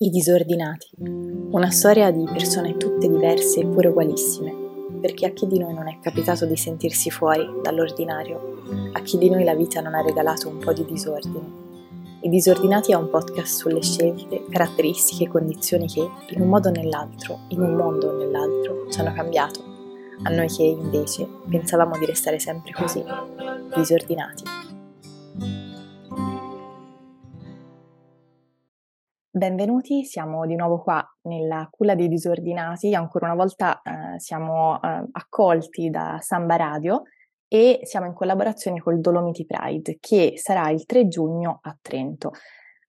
I disordinati. Una storia di persone tutte diverse eppure ugualissime, perché a chi di noi non è capitato di sentirsi fuori dall'ordinario, a chi di noi la vita non ha regalato un po' di disordine. I disordinati è un podcast sulle scelte, caratteristiche e condizioni che, in un modo o nell'altro, in un mondo o nell'altro, ci hanno cambiato, a noi che invece pensavamo di restare sempre così, disordinati. Benvenuti, siamo di nuovo qua nella culla dei disordinati, ancora una volta eh, siamo eh, accolti da Samba Radio e siamo in collaborazione col Dolomiti Pride che sarà il 3 giugno a Trento.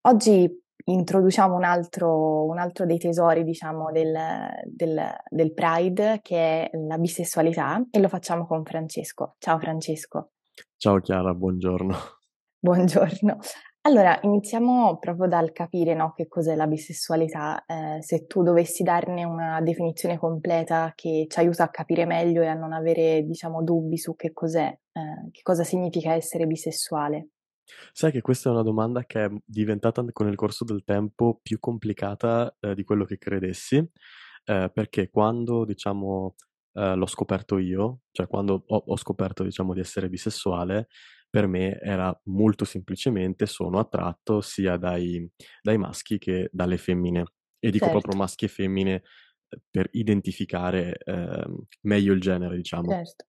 Oggi introduciamo un altro, un altro dei tesori diciamo del, del, del Pride che è la bisessualità e lo facciamo con Francesco. Ciao Francesco. Ciao Chiara, buongiorno. Buongiorno. Allora, iniziamo proprio dal capire, no, che cos'è la bisessualità. Eh, se tu dovessi darne una definizione completa che ci aiuta a capire meglio e a non avere, diciamo, dubbi su che cos'è, eh, che cosa significa essere bisessuale. Sai che questa è una domanda che è diventata con il corso del tempo più complicata eh, di quello che credessi, eh, perché quando, diciamo, eh, l'ho scoperto io, cioè quando ho, ho scoperto, diciamo, di essere bisessuale, per me era molto semplicemente sono attratto sia dai, dai maschi che dalle femmine. E dico certo. proprio maschi e femmine eh, per identificare eh, meglio il genere, diciamo. Certo.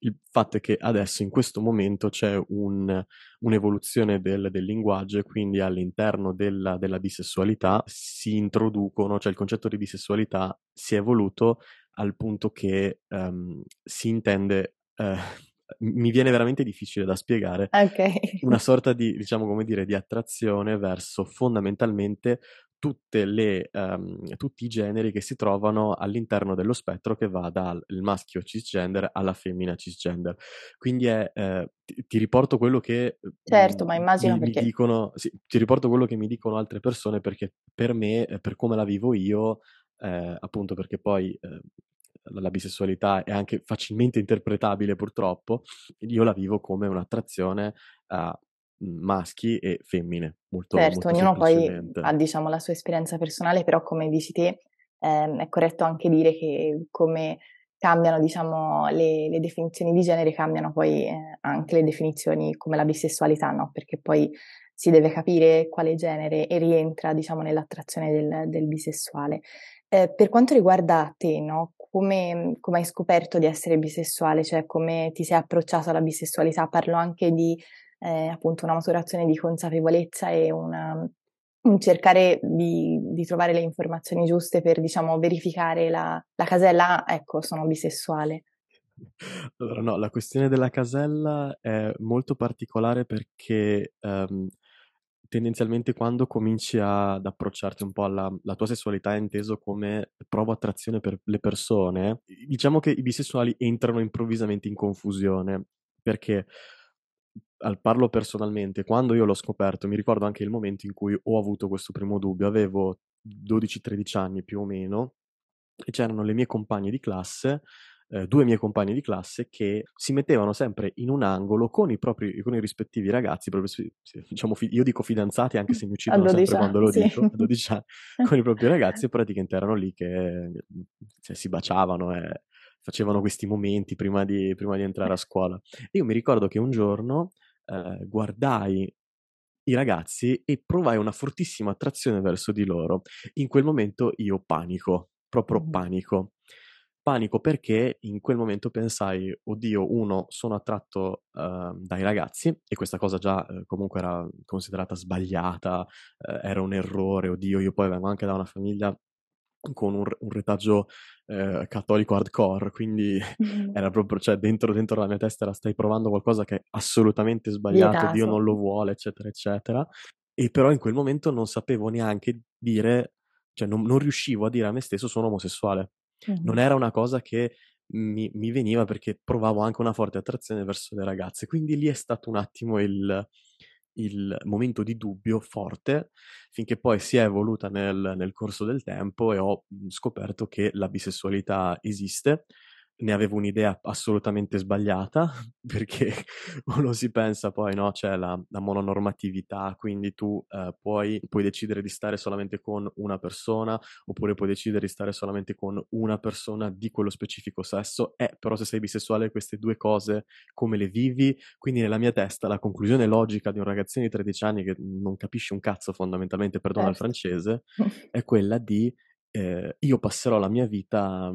Il fatto è che adesso, in questo momento, c'è un, un'evoluzione del, del, linguaggio e quindi all'interno della, della, bisessualità si introducono, cioè il concetto di bisessualità si è evoluto al punto che um, si intende uh, mi viene veramente difficile da spiegare. Okay. Una sorta di, diciamo, come dire, di attrazione verso fondamentalmente le, um, tutti i generi che si trovano all'interno dello spettro che va dal maschio cisgender alla femmina cisgender. Quindi è, eh, ti, ti, riporto quello che certo, ma immagino mi, perché... mi dicono, sì, ti riporto quello che mi dicono altre persone perché per me, per come la vivo io, eh, appunto perché poi eh, la bisessualità è anche facilmente interpretabile purtroppo, io la vivo come un'attrazione a maschi e femmine. Molto, certo, molto ognuno poi ha diciamo, la sua esperienza personale, però come dici te ehm, è corretto anche dire che come cambiano diciamo, le, le, definizioni di genere, cambiano poi eh, anche le definizioni come la bisessualità, no? perché poi si deve capire quale genere e rientra diciamo, nell'attrazione del, del bisessuale. Eh, per quanto riguarda te, no? come, come, hai scoperto di essere bisessuale, cioè come ti sei approcciato alla bisessualità? Parlo anche di eh, appunto una maturazione di consapevolezza e una, un cercare di, di, trovare le informazioni giuste per, diciamo, verificare la, la casella, ecco, sono bisessuale. Allora, no, la questione della casella è molto particolare perché um, tendenzialmente quando cominci ad approcciarti un po' alla tua sessualità inteso come provo attrazione per le persone, diciamo che i bisessuali entrano improvvisamente in confusione, perché al parlo personalmente, quando io l'ho scoperto, mi ricordo anche il momento in cui ho avuto questo primo dubbio, avevo 12-13 anni più o meno, e c'erano le mie compagne di classe eh, due miei compagni di classe che si mettevano sempre in un angolo con i propri con i rispettivi ragazzi, proprio, diciamo, io dico fidanzati anche se mi uccidono sempre quando lo sì. dico, a 12 anni, con i propri ragazzi e praticamente erano lì che cioè, si baciavano e facevano questi momenti prima di, prima di entrare a scuola. E io mi ricordo che un giorno eh, guardai i ragazzi e provai una fortissima attrazione verso di loro. In quel momento io panico, proprio panico. Panico perché in quel momento pensai, oddio, uno, sono attratto uh, dai ragazzi e questa cosa già uh, comunque era considerata sbagliata, uh, era un errore, oddio, io poi vengo anche da una famiglia con un, un retaggio cattolico hardcore, quindi mm. era proprio, cioè dentro, dentro, la mia testa era stai provando qualcosa che è assolutamente sbagliato, Dio non lo vuole, eccetera, eccetera. E però in quel momento non sapevo neanche dire, cioè non, non riuscivo a dire a me stesso sono omosessuale non era una cosa che mi, mi, veniva perché provavo anche una forte attrazione verso le ragazze. Quindi lì è stato un attimo il, il momento di dubbio forte, finché poi si è evoluta nel, nel corso del tempo e ho mhmm, scoperto che la bisessualità esiste. Ne avevo un'idea assolutamente sbagliata, perché uno si pensa poi, no, c'è la, la mononormatività, quindi tu eh, puoi, puoi, decidere di stare solamente con una persona, oppure puoi decidere di stare solamente con una persona di quello specifico sesso, eh, però se sei bisessuale queste due cose come le vivi? Quindi nella mia testa la conclusione logica di un ragazzino di 13 anni che non capisce un cazzo fondamentalmente, perdono certo. il francese, è quella di eh, io passerò la mia vita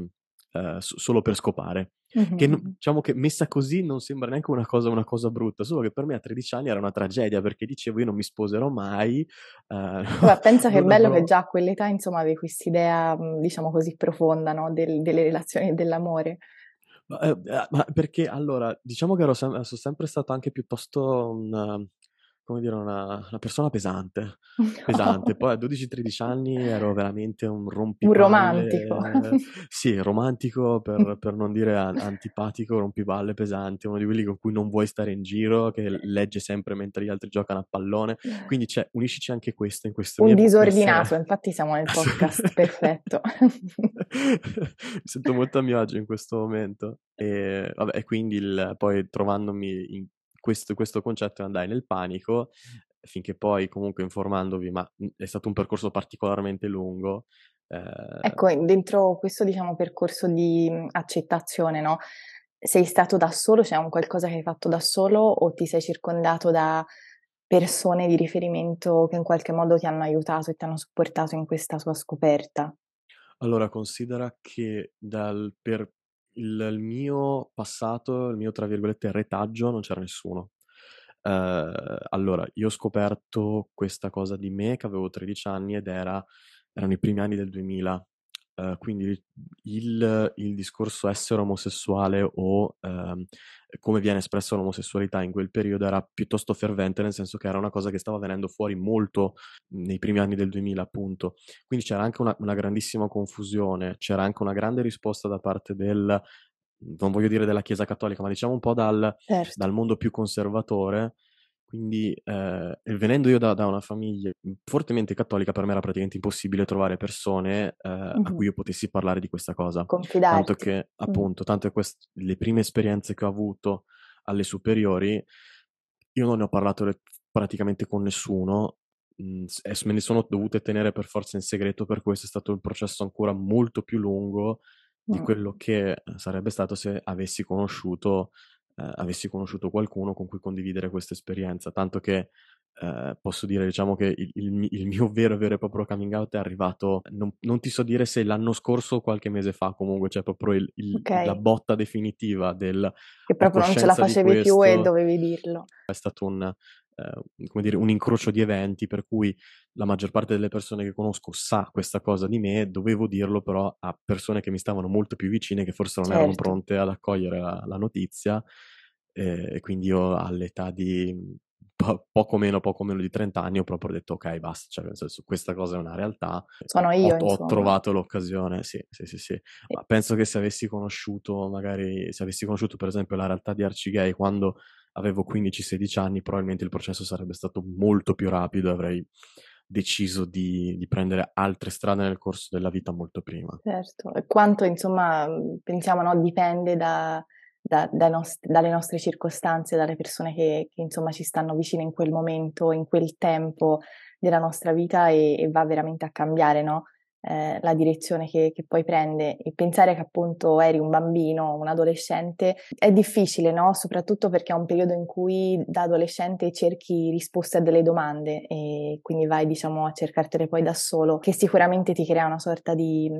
eh, solo per scopare. Mm-hmm. Che diciamo che messa così non sembra neanche una cosa, una cosa, brutta, solo che per me a 13 anni era una tragedia perché dicevo io non mi sposerò mai. Eh, Beh, pensa che è bello avrò... che già a quell'età insomma avevi quest'idea diciamo così profonda no? Del, delle relazioni e dell'amore. Ma, eh, ma, perché allora diciamo che ero sem- sono sempre stato anche piuttosto un, come dire, una, una persona pesante, pesante. Poi a 12-13 anni ero veramente un rompipalle. Un romantico. sì, romantico per, per non dire antipatico, rompipalle pesante, uno di quelli con cui non vuoi stare in giro, che legge sempre mentre gli altri giocano a pallone. Quindi c'è, uniscici anche questo in questo Un disordinato, questa... infatti siamo nel podcast, perfetto. Mi sento molto a mio agio in questo momento. E, vabbè, quindi il, poi trovandomi in questo, questo concetto e andai nel panico finché poi comunque informandovi, ma mhmm, è stato un percorso particolarmente lungo. Eh... Ecco, dentro questo diciamo percorso di mhmm, accettazione, no? Sei stato da solo, c'è cioè un qualcosa che hai fatto da solo o ti sei circondato da persone di riferimento che in qualche modo ti hanno aiutato e ti hanno supportato in questa tua scoperta? Allora, considera che dal, per il, il mio passato, il mio tra virgolette retaggio, non c'era nessuno. Uh, allora, io ho scoperto questa cosa di me che avevo 13 anni ed era, erano i primi anni del 2000. Uh, quindi il, il, discorso essere omosessuale o uh, come viene espressa l'omosessualità in quel periodo era piuttosto fervente, nel senso che era una cosa che stava venendo fuori molto nei primi anni del 2000, appunto. Quindi c'era anche una, una grandissima confusione, c'era anche una grande risposta da parte del, non voglio dire della Chiesa Cattolica, ma diciamo un po' dal, certo. dal mondo più conservatore. Quindi, eh, venendo io da, da, una famiglia fortemente cattolica, per me era praticamente impossibile trovare persone eh, mm-hmm. a cui io potessi parlare di questa cosa. Confidarti. Tanto che, appunto, mm. tanto che quest- le prime esperienze che ho avuto alle superiori, io non ne ho parlato le- praticamente con nessuno, mh, me ne sono dovute tenere per forza in segreto, per questo è stato il processo ancora molto più lungo di quello che sarebbe stato se avessi conosciuto eh, avessi conosciuto qualcuno con cui condividere questa esperienza, tanto che eh, posso dire diciamo che il, il, il, mio vero e vero e proprio coming out è arrivato, non, non, ti so dire se l'anno scorso o qualche mese fa comunque, c'è cioè proprio okay. la botta definitiva del... Che proprio non ce la facevi più e dovevi dirlo. È stato un, eh, come dire, un incrocio di eventi per cui la maggior parte delle persone che conosco sa questa cosa di me, dovevo dirlo però a persone che mi stavano molto più vicine, che forse non certo. erano pronte ad accogliere la, la notizia, eh, e quindi io all'età di po- poco meno, poco meno di 30 anni ho proprio detto ok basta, cioè nel senso questa cosa è una realtà, sono io ho, ho trovato l'occasione, sì, sì, sì, sì. Ma penso che se avessi conosciuto magari, se avessi conosciuto per esempio la realtà di Arcigay quando avevo 15-16 anni, probabilmente il processo sarebbe stato molto più rapido e avrei deciso di, di, prendere altre strade nel corso della vita molto prima. Certo, e quanto insomma pensiamo no, dipende da, da, da nost- dalle nostre circostanze, dalle persone che, che, insomma ci stanno vicine in quel momento, in quel tempo della nostra vita e, e va veramente a cambiare, no? Eh, la direzione che, che, poi prende e pensare che appunto eri un bambino, un adolescente, è difficile, no? Soprattutto perché è un periodo in cui da adolescente cerchi risposte a delle domande e quindi vai, diciamo, a cercartele poi da solo, che sicuramente ti crea una sorta di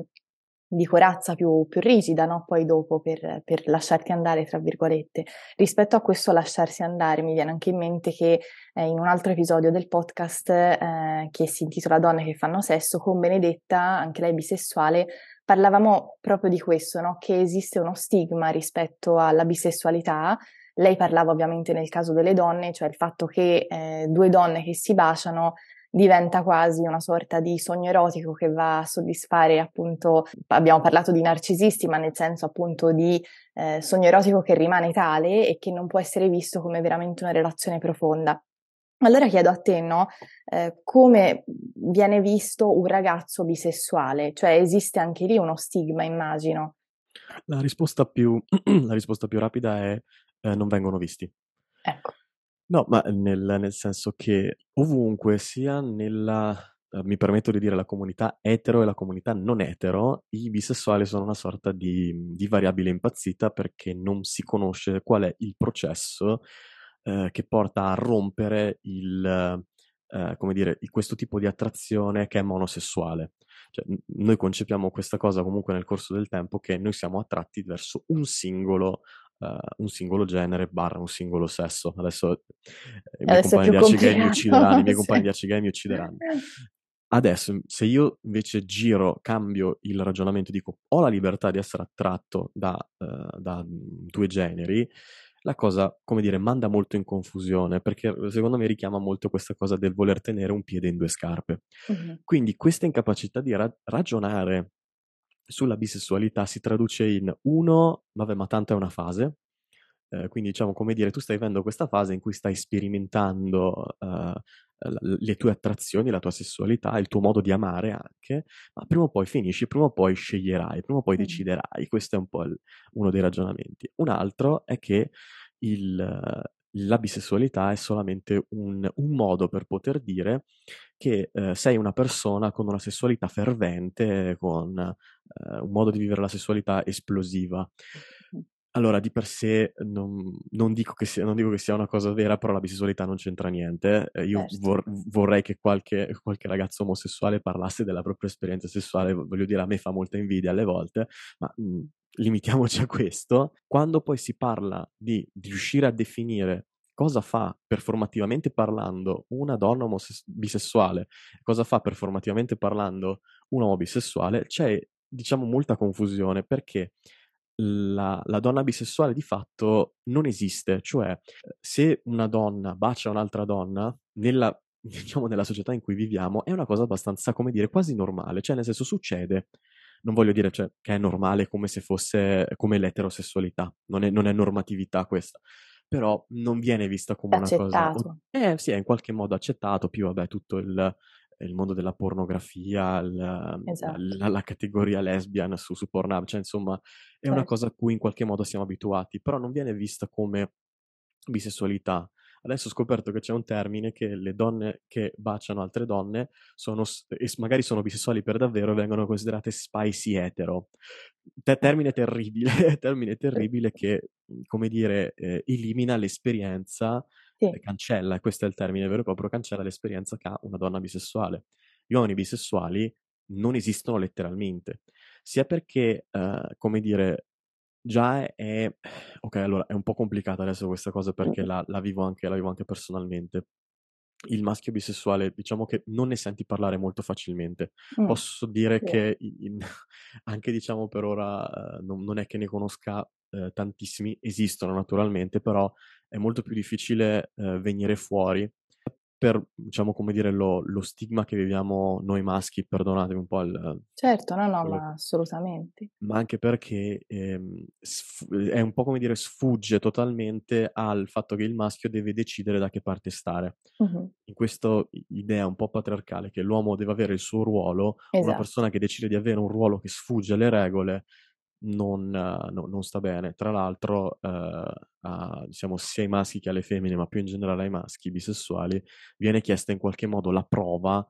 di corazza più, più rigida, no? Poi dopo per, per, lasciarti andare, tra virgolette. Rispetto a questo lasciarsi andare, mi viene anche in mente che eh, in un altro episodio del podcast eh, che si intitola Donne che fanno sesso, con Benedetta, anche lei bisessuale, parlavamo proprio di questo, no? Che esiste uno stigma rispetto alla bisessualità. Lei parlava ovviamente nel caso delle donne, cioè il fatto che eh, due donne che si baciano diventa quasi una sorta di sogno erotico che va a soddisfare appunto, abbiamo parlato di narcisisti, ma nel senso appunto di eh, sogno erotico che rimane tale e che non può essere visto come veramente una relazione profonda. Allora chiedo a te, no, eh, come viene visto un ragazzo bisessuale? Cioè esiste anche lì uno stigma, immagino. La risposta più la risposta più rapida è, ehm, non vengono visti. Ecco. No, ma nel nel senso che ovunque, sia nella uhm, mi permetto di dire la comunità etero e la comunità non etero, i bisessuali sono una sorta di di variabile impazzita perché non si conosce qual è il processo, ehm, che porta a rompere il ehm, come dire, questo tipo di attrazione che è monosessuale. Cioè, noi concepiamo questa cosa comunque nel corso del tempo che noi siamo attratti verso un singolo uhm, un singolo genere barra un singolo sesso. Adesso i miei Adesso compagni di Arcigay mi uccideranno, i miei sì. compagni di Arcigay mi uccideranno. Adesso, se io invece giro, cambio il ragionamento dico: "Ho la libertà di essere attratto da uhm, da 2 generi", la cosa, come dire, manda molto in confusione, perché secondo me richiama molto questa cosa del voler tenere un piede in 2 scarpe. Mh-mh. Quindi questa incapacità di ra ragionare sulla bisessualità si traduce in: 1: "Vabbè, ma tanto è una fase". Ehm, quindi diciamo, come dire, tu stai vivendo questa fase in cui stai sperimentando, l le tue attrazioni, la tua sessualità, il tuo modo di amare anche, ma prima o poi finisci, prima o poi sceglierai, prima o poi deciderai. Questo è un po' il uno dei ragionamenti. Un altro è che il la bisessualità è solamente un un modo per poter dire che, uhm, sei una persona con una sessualità fervente, con, uhm, un modo di vivere la sessualità esplosiva. Mh. Allora, di per sé non non dico che sia non dico che sia una cosa vera, però la bisessualità non c'entra niente. Ehm, io vor vorrei che qualche qualche ragazzo omosessuale parlasse della propria esperienza sessuale, voglio dire, a me fa molta invidia alle volte, ma, mhmm, limitiamoci a questo. Quando poi si parla di di riuscire a definire cosa fa, performativamente parlando, una donna omoses bisessuale, cosa fa performativamente parlando un uomo bisessuale, c'è, diciamo, molta confusione perché la la donna bisessuale di fatto non esiste. Cioè, se una donna bacia un'altra donna, nella diciamo nella società in cui viviamo, è una cosa abbastanza, come dire, quasi normale. Cioè, nel senso, succede. Non voglio dire, cioè, che è normale come se fosse come l'eterosessualità. Non è non è normatività questa. Però non viene vista come una cosa Accettato. eh, sì, è in qualche modo accettato, più vabbè tutto il il mondo della pornografia, il Esatto. la la categoria lesbian su su Pornhub, cioè insomma è una Certo. cosa a cui in qualche modo siamo abituati, però non viene vista come bisessualità. Adesso ho scoperto che c'è un termine che le donne che baciano altre donne sono e magari sono bisessuali per davvero, vengono considerate spicy etero. Te termine terribile, termine terribile che, mhmm, come dire, ehm, elimina l'esperienza, Sì. cancella, questo è il termine vero e proprio, cancella l'esperienza che ha una donna bisessuale. Gli uomini bisessuali non esistono letteralmente, sia perché, uhm, come dire, già è okay, allora è un po' complicata adesso questa cosa perché la la vivo anche la vivo anche personalmente. Il maschio bisessuale diciamo che non ne senti parlare molto facilmente. Mh. Posso dire Vero. che in anche diciamo per ora, uhm, non non è che ne conosca, uhm, tantissimi, esistono naturalmente, però è molto più difficile, uhm, venire fuori per, diciamo, come dire, lo lo stigma che viviamo noi maschi, perdonatemi un po' il Certo, no, no, quello ma assolutamente. ma anche perché, ehm, è un po' come dire, sfugge totalmente al fatto che il maschio deve decidere da che parte stare. Mh-mh. In questo i idea un po' patriarcale che l'uomo deve avere il suo ruolo, una Esatto. persona che decide di avere un ruolo che sfugge alle regole non no non sta bene. Tra l'altro, uhm, a diciamo sia ai maschi che alle femmine, ma più in generale ai maschi bisessuali, viene chiesta in qualche modo la prova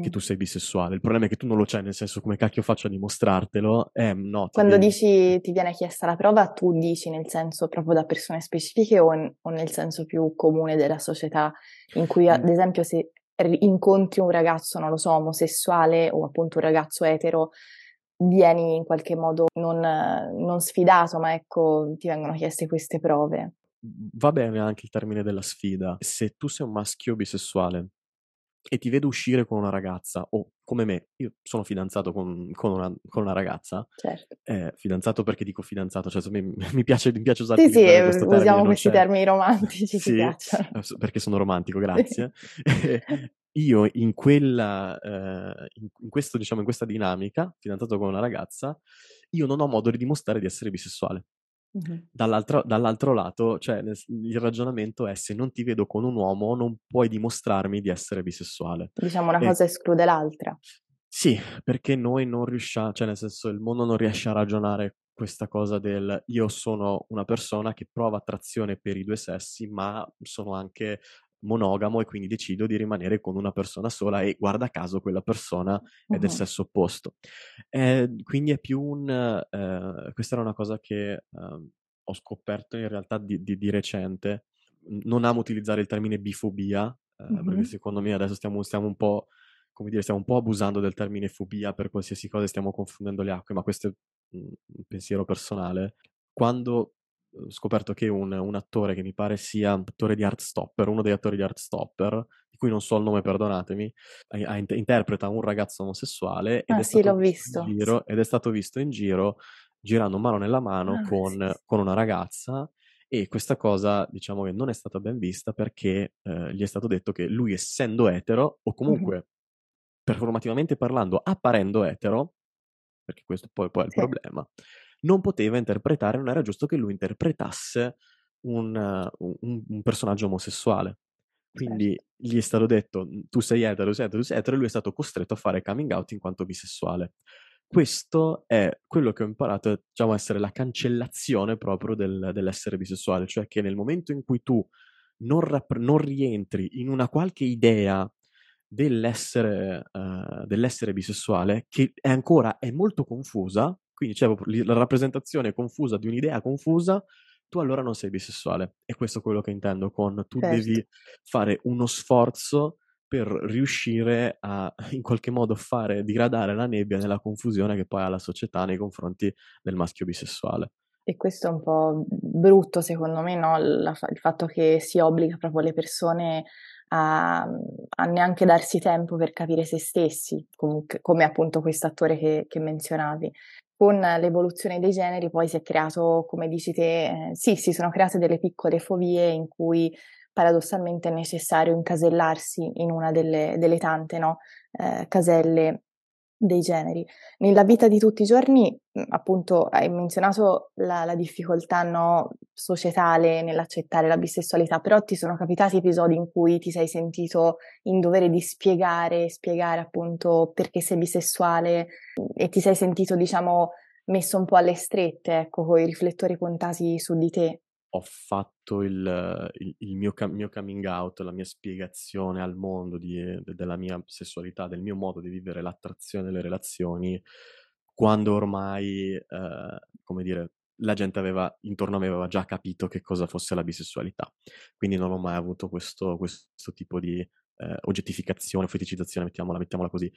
che tu sei bisessuale. Il problema è che tu non lo c'hai, nel senso come cacchio faccio a dimostrartelo? Eh, no, Quando devi dici ti viene chiesta la prova, tu dici nel senso proprio da persone specifiche o n o nel senso più comune della società, in cui ad esempio se ri incontri un ragazzo, non lo so, omosessuale o appunto un ragazzo etero, vieni in qualche modo non non sfidato, ma ecco, ti vengono chieste queste prove? Va bene anche il termine della sfida. Se tu sei un maschio bisessuale e ti vedo uscire con una ragazza o come me, io sono fidanzato con con una con una ragazza, Certo. ehm, fidanzato perché dico fidanzato, cioè mi mi piace mi piace usare Sì, sì, utilizzare questo termine, usiamo questi c'è termini romantici, ci sì, adesso perché sono romantico, grazie. Io in quella in in questo diciamo in questa dinamica, fidanzato con una ragazza, io non ho modo di dimostrare di essere bisessuale. Mh-mh. Dall'altro dall'altro lato, cioè il ragionamento è: se non ti vedo con un uomo, non puoi dimostrarmi di essere bisessuale. Diciamo una E cosa esclude l'altra. Sì, perché noi non riuscia cioè nel senso il mondo non riesce a ragionare questa cosa del io sono una persona che prova attrazione per i due sessi, ma sono anche monogamo e quindi decido di rimanere con una persona sola e guarda caso quella persona è del sesso opposto. Eh, quindi è più un... Eh, questa era una cosa che eh, ho scoperto in realtà di, di, di, recente. Non amo utilizzare il termine bifobia, eh, perché secondo me adesso stiamo, stiamo un po' come dire, stiamo un po' abusando del termine fobia per qualsiasi cosa, stiamo confondendo le acque, ma questo è un pensiero personale. Quando ho scoperto che un, un, attore che mi pare sia attore di Heartstopper, uno degli attori di Heartstopper, di cui non so il nome, perdonatemi, a, a, interpreta un ragazzo omosessuale ed, ah, è sì, stato l'ho visto. Giro, ed è stato visto in giro girando mano nella mano ah, con, sì, sì. con, una ragazza e questa cosa diciamo che non è stata ben vista perché eh, gli è stato detto che lui essendo etero o comunque mm-hmm. performativamente parlando apparendo etero perché questo poi, poi è il sì. problema non poteva interpretare, non era giusto che lui interpretasse un, un, un personaggio omosessuale. Quindi certo. gli è stato detto, tu sei etero, tu sei etero, sei etero, e lui è stato costretto a fare coming out in quanto bisessuale. Questo è quello che ho imparato, diciamo, a essere la cancellazione proprio del, dell'essere bisessuale, cioè che nel momento in cui tu non, rap- non rientri in una qualche idea dell'essere, uh, dell'essere bisessuale, che è ancora è molto confusa, quindi c'è la rappresentazione confusa di un'idea confusa, tu allora non sei bisessuale. E questo è quello che intendo con tu certo. devi fare uno sforzo per riuscire a in qualche modo fare digradare la nebbia nella confusione che poi ha la società nei confronti del maschio bisessuale. E questo è un po' brutto secondo me, no? La, il fatto che si obbliga proprio le persone a, a, neanche darsi tempo per capire se stessi, comunque, come appunto questo attore che, che menzionavi con l'evoluzione dei generi poi si è creato, come dici te, eh, sì, si sono create delle piccole fobie in cui paradossalmente è necessario incasellarsi in una delle, delle tante no, eh, caselle dei generi. Nella vita di tutti i giorni, appunto, hai menzionato la, la difficoltà no, societale nell'accettare la bisessualità, però ti sono capitati episodi in cui ti sei sentito in dovere di spiegare, spiegare appunto perché sei bisessuale e ti sei sentito, diciamo, messo un po' alle strette, ecco, con i riflettori puntati su di te ho fatto il, il, il mio, mio, coming out, la mia spiegazione al mondo di, de, della mia sessualità, del mio modo di vivere l'attrazione delle relazioni, quando ormai, eh, come dire, la gente aveva, intorno a me aveva già capito che cosa fosse la bisessualità. Quindi non ho mai avuto questo, questo tipo di eh, oggettificazione, feticizzazione, mettiamola, mettiamola così,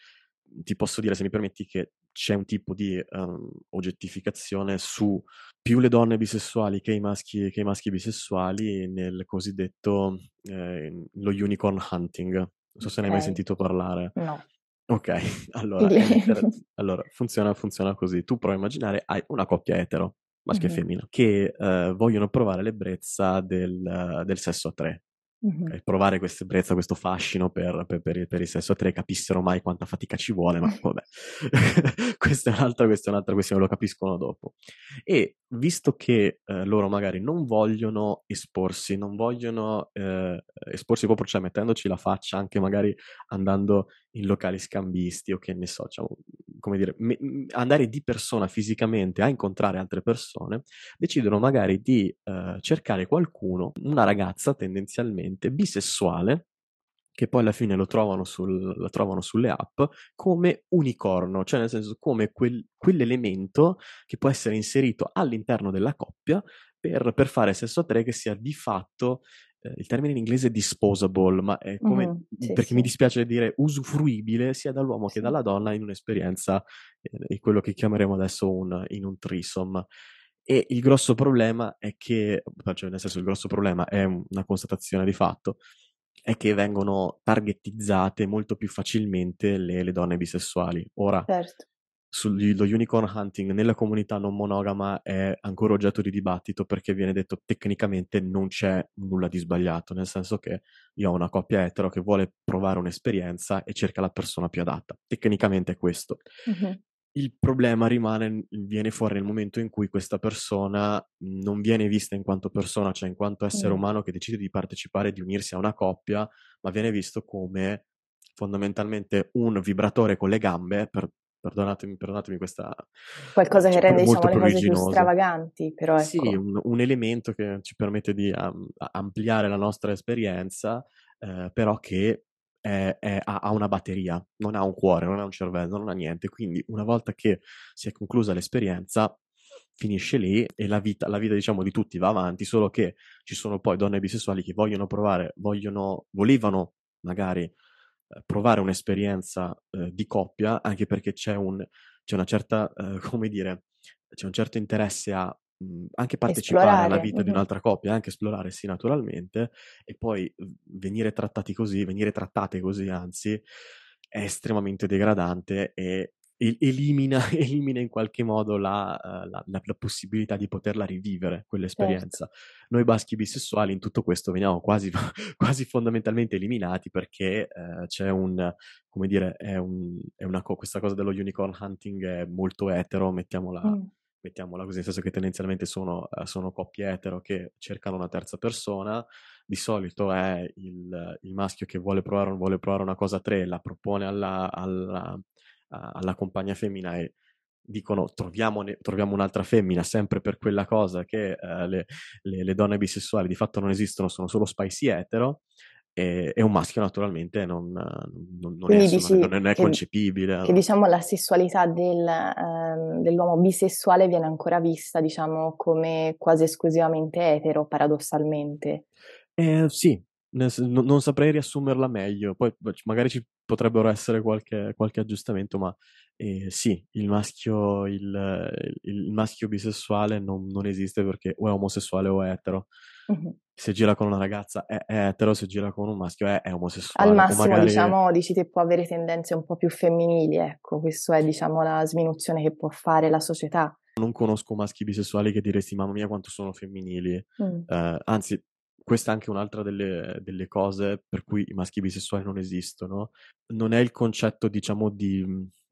ti posso dire, se mi permetti, che c'è un tipo di um, oggettificazione su più le donne bisessuali che i maschi, che i maschi bisessuali nel cosiddetto eh, lo unicorn hunting. Non so se okay. ne hai mai sentito parlare. No. Ok, allora, inter... allora funziona, funziona, così. Tu prova a immaginare, hai una coppia etero, maschio mm-hmm. e femmina, che uh, vogliono provare l'ebbrezza del, uh, del sesso a tre. Mm-hmm. provare questa ebbrezza, questo fascino per, per, per, per, il sesso a tre, capissero mai quanta fatica ci vuole, ma vabbè, questa, è un'altra, questa è un'altra questione, lo capiscono dopo. E visto che eh, loro magari non vogliono esporsi, non vogliono eh, esporsi proprio, cioè mettendoci la faccia, anche magari andando in locali scambisti o che ne so, diciamo, come dire, me, andare di persona fisicamente a incontrare altre persone, decidono magari di eh, cercare qualcuno, una ragazza tendenzialmente bisessuale, che poi alla fine lo trovano, sul, lo trovano sulle app come unicorno, cioè nel senso come quel, quell'elemento che può essere inserito all'interno della coppia per, per fare sesso a tre che sia di fatto eh, il termine in inglese è disposable, ma è come, mm, sì, perché sì. mi dispiace dire usufruibile sia dall'uomo sì. che dalla donna in un'esperienza, eh, quello che chiameremo adesso un, in un threesome. E il grosso problema è che, cioè nel senso il grosso problema è una constatazione di fatto, è che vengono targetizzate molto più facilmente le, le donne bisessuali. Ora, certo sullo unicorn hunting nella comunità non monogama è ancora oggetto di dibattito perché viene detto tecnicamente non c'è nulla di sbagliato, nel senso che io ho una coppia etero che vuole provare un'esperienza e cerca la persona più adatta. Tecnicamente è questo. Uh-huh. Il problema rimane, viene fuori nel momento in cui questa persona non viene vista in quanto persona, cioè in quanto essere umano che decide di partecipare, di unirsi a una coppia, ma viene visto come fondamentalmente un vibratore con le gambe per perdonatemi, perdonatemi questa... Qualcosa che cioè, rende diciamo, le cose più stravaganti, però Sì, ecco. un, un elemento che ci permette di um, ampliare la nostra esperienza, eh, però che è, è, ha, una batteria, non ha un cuore, non ha un cervello, non ha niente. Quindi una volta che si è conclusa l'esperienza, finisce lì e la vita, la vita diciamo di tutti va avanti, solo che ci sono poi donne bisessuali che vogliono provare, vogliono, volevano magari eh, provare un'esperienza eh, di coppia, anche perché c'è, un, c'è una certa, eh, come dire, c'è un certo interesse a anche partecipare Esplorare. alla vita mm-hmm. di un'altra coppia, anche esplorare, sì, naturalmente, e poi venire trattati così, venire trattate così, anzi, è estremamente degradante e elimina, elimina in qualche modo la, la, la, la, possibilità di poterla rivivere, quell'esperienza. Certo. Noi baschi bisessuali in tutto questo veniamo quasi, quasi fondamentalmente eliminati perché eh, c'è un, come dire, è, un, è una, questa cosa dello unicorn hunting è molto etero, mettiamola, mm. Mettiamola così, nel senso che tendenzialmente sono, sono coppie etero che cercano una terza persona, di solito è il, il, maschio che vuole provare, vuole provare una cosa a tre, la propone alla, alla, alla compagna femmina e dicono troviamo, troviamo, un'altra femmina sempre per quella cosa che uh, le, le, le, donne bisessuali di fatto non esistono, sono solo spicy etero e, e un maschio naturalmente non, non, non è, dici non, è che, concepibile. Che diciamo la sessualità del, um, dell'uomo bisessuale viene ancora vista diciamo come quasi esclusivamente etero paradossalmente. Eh, sì, non saprei riassumerla meglio, poi magari ci potrebbero essere qualche, qualche aggiustamento, ma eh, sì, il maschio, il, il maschio bisessuale non, non, esiste perché o è omosessuale o è etero. Uh-huh. Se gira con una ragazza è, è, etero, se gira con un maschio è, è omosessuale. Al massimo, magari... diciamo, dici che può avere tendenze un po' più femminili, ecco, questa è, diciamo, la sminuzione che può fare la società. Non conosco maschi bisessuali che diresti, mamma mia, quanto sono femminili. Mm. Uh, anzi, questa è anche un'altra delle, delle, cose per cui i maschi bisessuali non esistono. Non è il concetto, diciamo, di,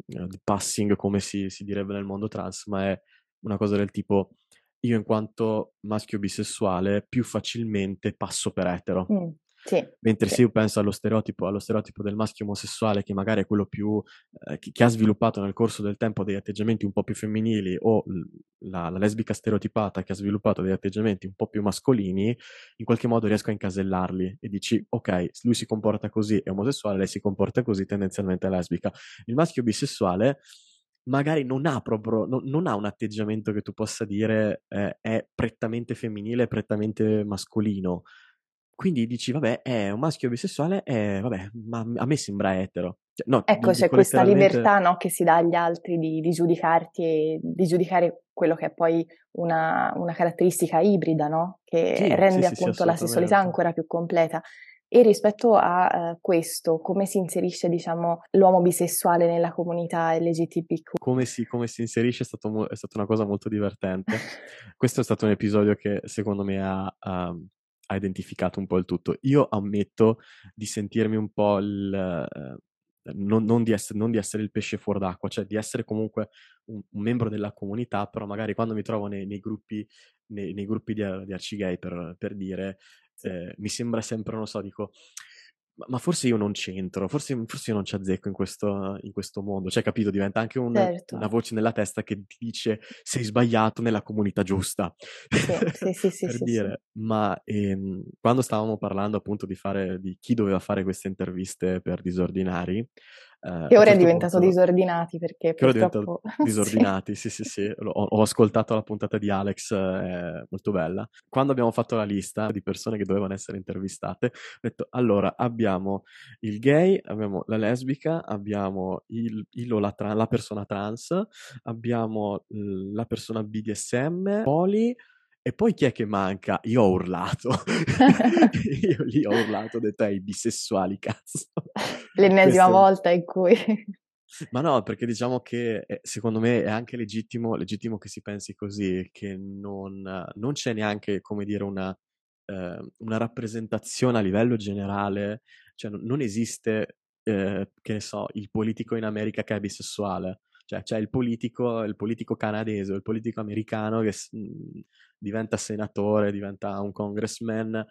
di passing come si, si, direbbe nel mondo trans, ma è una cosa del tipo io in quanto maschio bisessuale più facilmente passo per etero. Mm. Sì, Mentre sì. se io penso allo stereotipo, allo stereotipo, del maschio omosessuale, che magari è quello più eh, che, che, ha sviluppato nel corso del tempo degli atteggiamenti un po' più femminili, o la, la, lesbica stereotipata che ha sviluppato degli atteggiamenti un po' più mascolini, in qualche modo riesco a incasellarli e dici, ok, lui si comporta così, è omosessuale, lei si comporta così, tendenzialmente è lesbica. Il maschio bisessuale magari non ha proprio, non, non ha un atteggiamento che tu possa dire eh, è prettamente femminile, prettamente mascolino quindi dici, vabbè, è un maschio bisessuale, e vabbè, ma a me sembra etero. Cioè, no, ecco, c'è questa letteralmente... libertà no, che si dà agli altri di, di, giudicarti e di giudicare quello che è poi una, una caratteristica ibrida, no? Che sì, rende sì, sì, appunto la sessualità ancora più completa. E rispetto a uh, questo, come si inserisce, diciamo, l'uomo bisessuale nella comunità LGTBQ? Come si, come si inserisce è, stato, è, stata una cosa molto divertente. Questo è stato un episodio che secondo me ha, um, ha identificato un po' il tutto. Io ammetto di sentirmi un po' il... Eh, non, non, di essere, non, di essere, il pesce fuori d'acqua, cioè di essere comunque un, un membro della comunità, però magari quando mi trovo nei, nei gruppi, nei, nei, gruppi di, di arcigay per, per dire, eh, mi sembra sempre, non so, dico, ma forse io non c'entro, forse, forse io non ci azzecco in questo, in questo, mondo. Cioè, capito, diventa anche un, certo. una voce nella testa che ti dice sei sbagliato nella comunità giusta. Sì, sì, sì, per dire. Ma ehm, quando stavamo parlando appunto di fare, di chi doveva fare queste interviste per disordinari, Uh, che ora certo è diventato punto, disordinati perché che purtroppo... ora è disordinati, sì sì sì, ho, ho, ascoltato la puntata di Alex, è molto bella. Quando abbiamo fatto la lista di persone che dovevano essere intervistate, ho detto allora abbiamo il gay, abbiamo la lesbica, abbiamo il, il o la, tra- la persona trans, abbiamo la persona BDSM, poli, e poi chi è che manca? Io ho urlato. Io lì ho urlato, ho detto ai bisessuali, cazzo. L'ennesima Questo... volta in cui... Ma no, perché diciamo che eh, secondo me è anche legittimo, legittimo che si pensi così, che non, non c'è neanche, come dire, una, eh, una, rappresentazione a livello generale, cioè non esiste, eh, che ne so, il politico in America che è bisessuale. Cioè, c'è il politico, il politico canadese o il politico americano che mh, diventa senatore, diventa un congressman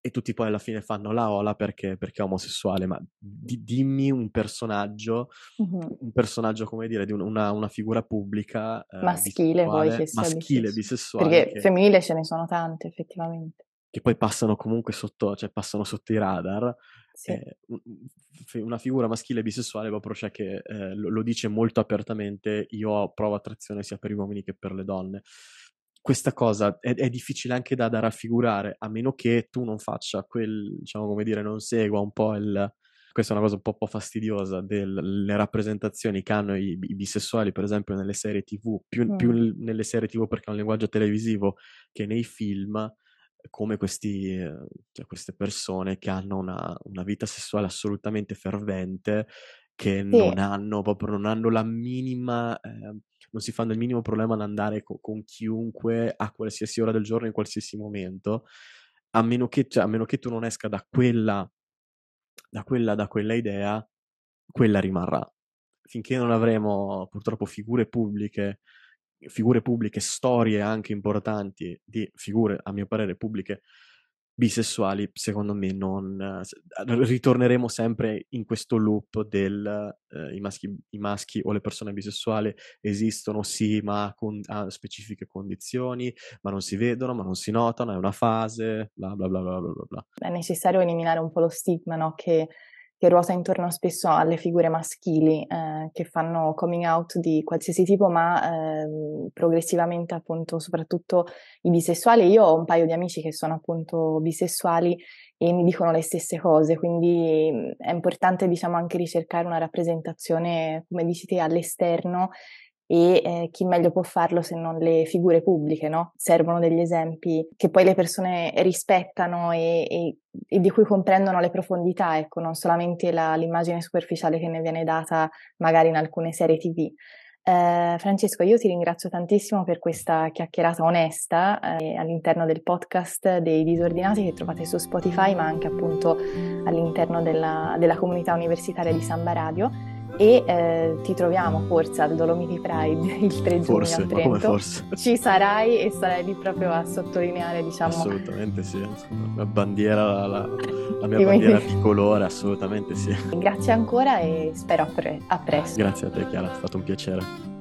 e tutti poi alla fine fanno la ola perché, perché è omosessuale, ma di, dimmi un personaggio, mm-hmm. un personaggio, come dire, di un, una, una, figura pubblica eh, maschile, poi che sia maschile, bisessuale. Perché che, femminile ce ne sono tante, effettivamente. Che poi passano comunque sotto, cioè passano sotto i radar. Sì. Eh, una figura maschile bisessuale proprio cioè che eh, lo, lo dice molto apertamente, io provo attrazione sia per gli uomini che per le donne questa cosa è, è, difficile anche da, da, raffigurare, a meno che tu non faccia quel, diciamo come dire, non segua un po' il... Questa è una cosa un po', po fastidiosa delle rappresentazioni che hanno i, i, bisessuali, per esempio, nelle serie TV, più, mm. più, nelle serie TV perché è un linguaggio televisivo che nei film, come questi, cioè queste persone che hanno una, una vita sessuale assolutamente fervente che sì. non hanno proprio non hanno la minima eh, non si fanno il minimo problema ad andare co- con chiunque a qualsiasi ora del giorno in qualsiasi momento a meno che, cioè, a meno che tu non esca da quella da quella da quella idea quella rimarrà finché non avremo purtroppo figure pubbliche figure pubbliche storie anche importanti di figure a mio parere pubbliche bisessuali, secondo me non ritorneremo sempre in questo loop del eh, i, maschi, i, maschi, o le persone bisessuali esistono sì, ma con a specifiche condizioni, ma non si vedono, ma non si notano, è una fase, bla bla bla bla bla bla. È necessario eliminare un po' lo stigma, no? Che che ruota intorno spesso alle figure maschili eh, che fanno coming out di qualsiasi tipo, ma eh, progressivamente appunto soprattutto i bisessuali. Io ho un paio di amici che sono appunto bisessuali e mi dicono le stesse cose, quindi mm, è importante diciamo anche ricercare una rappresentazione, come dici te, all'esterno e eh, chi meglio può farlo se non le figure pubbliche, no? Servono degli esempi che poi le persone rispettano e, e, e di cui comprendono le profondità, ecco, non solamente la, l'immagine superficiale che ne viene data magari in alcune serie TV. Eh, Francesco, io ti ringrazio tantissimo per questa chiacchierata onesta eh, all'interno del podcast dei disordinati che trovate su Spotify, ma anche appunto all'interno della, della comunità universitaria di Samba Radio e eh, ti troviamo forse al Dolomiti Pride il 3 forse, giugno a Trento. forse. Ci sarai e sarai lì proprio a sottolineare, diciamo. Assolutamente sì, la bandiera, la, la mia bandiera di colore, assolutamente sì. Grazie ancora e spero a, pre- a presto. Grazie a te Chiara, è stato un piacere.